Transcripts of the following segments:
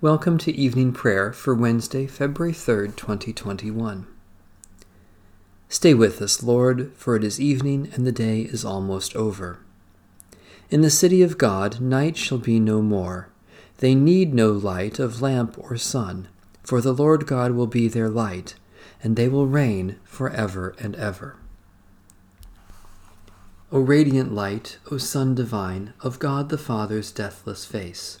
Welcome to evening prayer for Wednesday, February 3rd, 2021. Stay with us, Lord, for it is evening and the day is almost over. In the city of God, night shall be no more. They need no light of lamp or sun, for the Lord God will be their light, and they will reign for ever and ever. O radiant light, O Sun divine, of God the Father's deathless face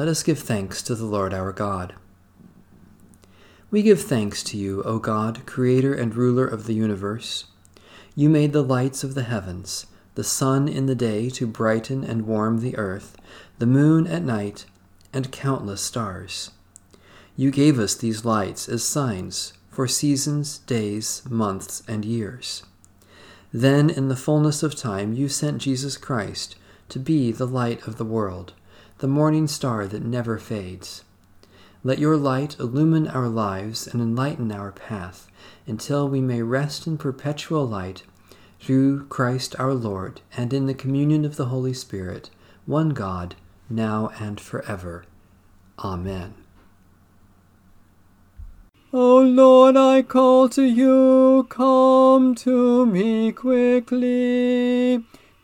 let us give thanks to the Lord our God. We give thanks to you, O God, creator and ruler of the universe. You made the lights of the heavens, the sun in the day to brighten and warm the earth, the moon at night, and countless stars. You gave us these lights as signs for seasons, days, months, and years. Then, in the fullness of time, you sent Jesus Christ to be the light of the world the morning star that never fades. Let your light illumine our lives and enlighten our path until we may rest in perpetual light through Christ our Lord and in the communion of the Holy Spirit, one God, now and forever. Amen. O Lord, I call to you, come to me quickly.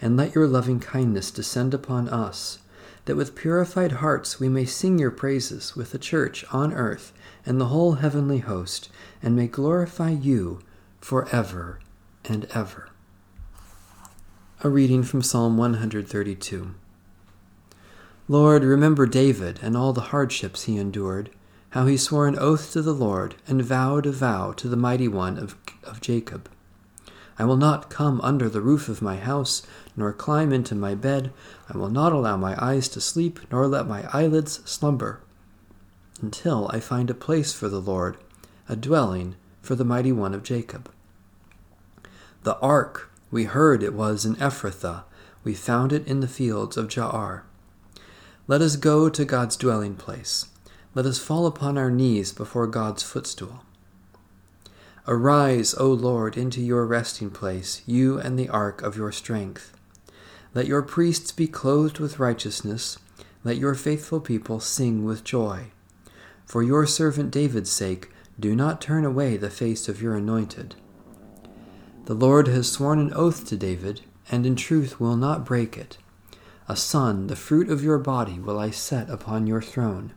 and let your loving kindness descend upon us, that with purified hearts we may sing your praises with the church on earth and the whole heavenly host, and may glorify you for ever and ever. A reading from Psalm 132. Lord, remember David and all the hardships he endured, how he swore an oath to the Lord and vowed a vow to the mighty one of, of Jacob. I will not come under the roof of my house, nor climb into my bed. I will not allow my eyes to sleep, nor let my eyelids slumber, until I find a place for the Lord, a dwelling for the mighty one of Jacob. The ark, we heard it was in Ephrathah. We found it in the fields of Jaar. Let us go to God's dwelling place. Let us fall upon our knees before God's footstool. Arise, O Lord, into your resting place, you and the ark of your strength. Let your priests be clothed with righteousness. Let your faithful people sing with joy. For your servant David's sake, do not turn away the face of your anointed. The Lord has sworn an oath to David, and in truth will not break it. A son, the fruit of your body, will I set upon your throne.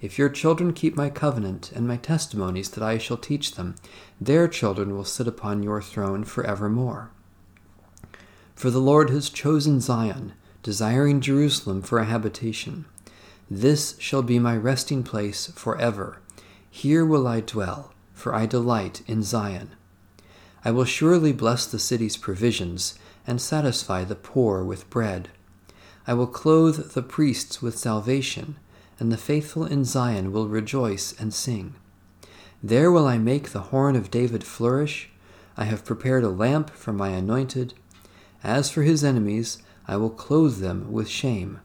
If your children keep my covenant and my testimonies that I shall teach them, their children will sit upon your throne for evermore. For the Lord has chosen Zion, desiring Jerusalem for a habitation. This shall be my resting place forever. Here will I dwell, for I delight in Zion. I will surely bless the city's provisions and satisfy the poor with bread. I will clothe the priests with salvation, and the faithful in Zion will rejoice and sing. There will I make the horn of David flourish. I have prepared a lamp for my anointed. As for his enemies, I will clothe them with shame.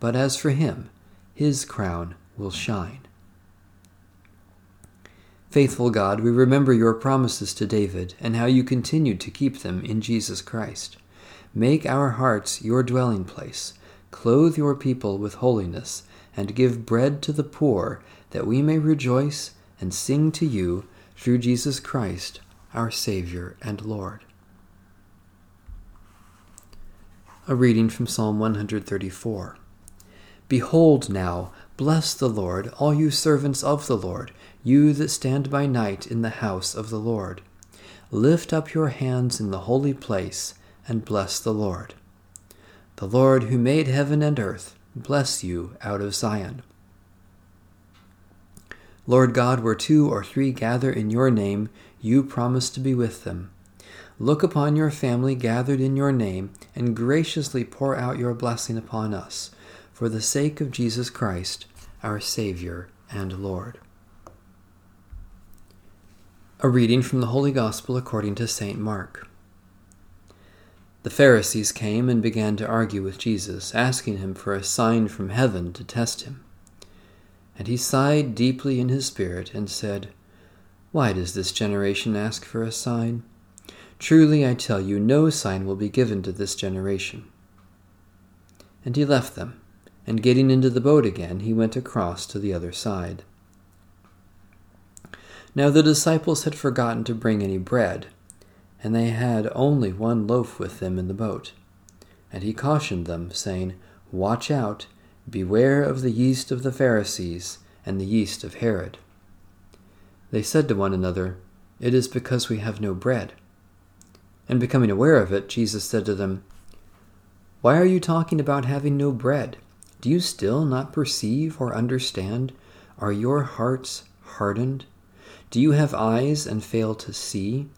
But as for him, his crown will shine. Faithful God, we remember your promises to David and how you continued to keep them in Jesus Christ. Make our hearts your dwelling place. Clothe your people with holiness, and give bread to the poor, that we may rejoice and sing to you through Jesus Christ, our Savior and Lord. A reading from Psalm 134. Behold now, bless the Lord, all you servants of the Lord you that stand by night in the house of the Lord. Lift up your hands in the holy place and bless the Lord. The Lord who made heaven and earth bless you out of Zion. Lord God, where two or three gather in your name, you promise to be with them. Look upon your family gathered in your name, and graciously pour out your blessing upon us, for the sake of Jesus Christ, our Savior and Lord. A reading from the Holy Gospel according to St. Mark. The Pharisees came and began to argue with Jesus, asking him for a sign from heaven to test him. And he sighed deeply in his spirit and said, Why does this generation ask for a sign? Truly I tell you, no sign will be given to this generation. And he left them, and getting into the boat again, he went across to the other side. Now the disciples had forgotten to bring any bread, and they had only one loaf with them in the boat. And he cautioned them, saying, Watch out, beware of the yeast of the Pharisees and the yeast of Herod. They said to one another, It is because we have no bread. And becoming aware of it, Jesus said to them, Why are you talking about having no bread? Do you still not perceive or understand? Are your hearts hardened? Do you have eyes and fail to see?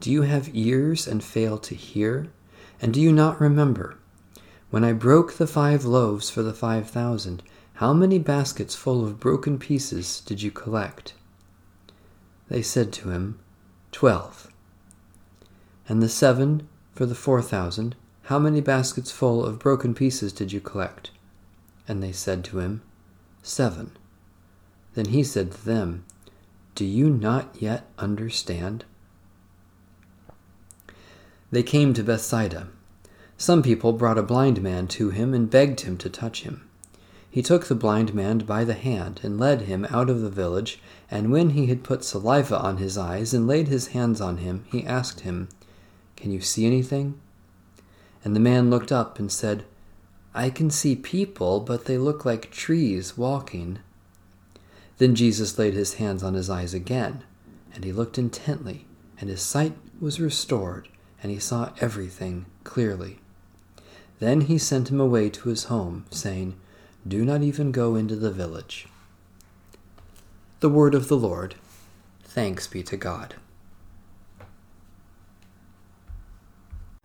Do you have ears and fail to hear? And do you not remember? When I broke the five loaves for the five thousand, how many baskets full of broken pieces did you collect? They said to him, Twelve. And the seven for the four thousand, how many baskets full of broken pieces did you collect? And they said to him, Seven. Then he said to them, do you not yet understand? They came to Bethsaida. Some people brought a blind man to him and begged him to touch him. He took the blind man by the hand and led him out of the village, and when he had put saliva on his eyes and laid his hands on him, he asked him, Can you see anything? And the man looked up and said, I can see people, but they look like trees walking. Then Jesus laid his hands on his eyes again, and he looked intently, and his sight was restored, and he saw everything clearly. Then he sent him away to his home, saying, Do not even go into the village. The word of the Lord. Thanks be to God.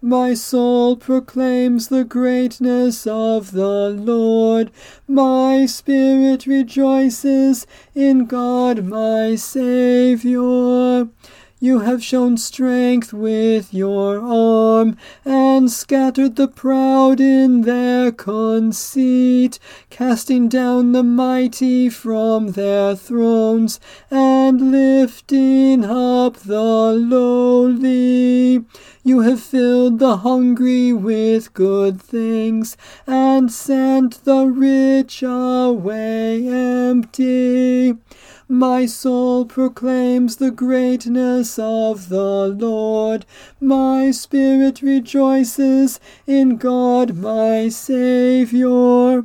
My soul proclaims the greatness of the Lord. My spirit rejoices in God my Saviour. You have shown strength with your arm, and scattered the proud in their conceit, casting down the mighty from their thrones, and lifting up the lowly. You have filled the hungry with good things, and sent the rich away empty. My soul proclaims the greatness of the Lord. My spirit rejoices in God my Saviour.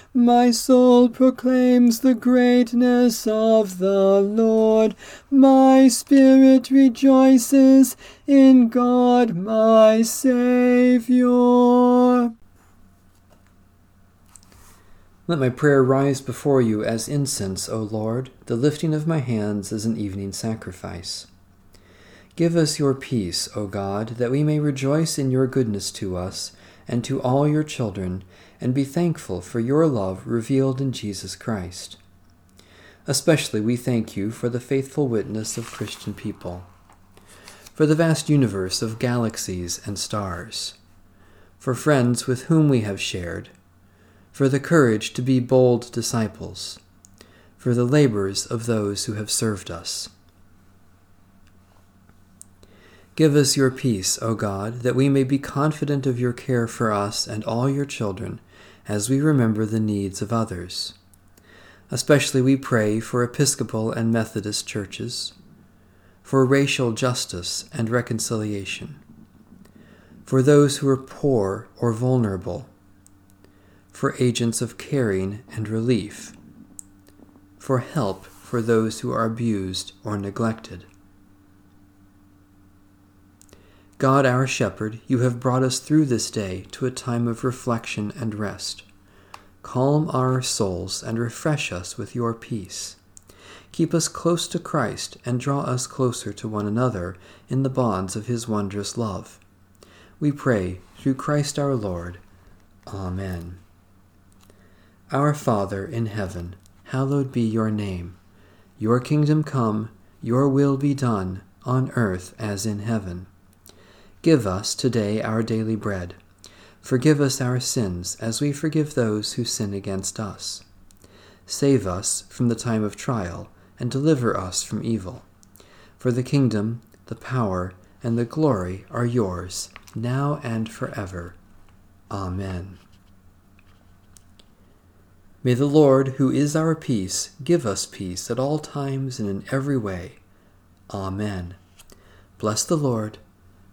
My soul proclaims the greatness of the Lord. My spirit rejoices in God my Saviour. Let my prayer rise before you as incense, O Lord, the lifting of my hands as an evening sacrifice. Give us your peace, O God, that we may rejoice in your goodness to us and to all your children and be thankful for your love revealed in Jesus Christ. Especially we thank you for the faithful witness of Christian people, for the vast universe of galaxies and stars, for friends with whom we have shared, for the courage to be bold disciples, for the labors of those who have served us. Give us your peace, O God, that we may be confident of your care for us and all your children as we remember the needs of others. Especially we pray for Episcopal and Methodist churches, for racial justice and reconciliation, for those who are poor or vulnerable, for agents of caring and relief, for help for those who are abused or neglected. God, our shepherd, you have brought us through this day to a time of reflection and rest. Calm our souls and refresh us with your peace. Keep us close to Christ and draw us closer to one another in the bonds of his wondrous love. We pray through Christ our Lord. Amen. Our Father in heaven, hallowed be your name. Your kingdom come, your will be done, on earth as in heaven. Give us today our daily bread. Forgive us our sins as we forgive those who sin against us. Save us from the time of trial and deliver us from evil. For the kingdom, the power, and the glory are yours, now and forever. Amen. May the Lord, who is our peace, give us peace at all times and in every way. Amen. Bless the Lord.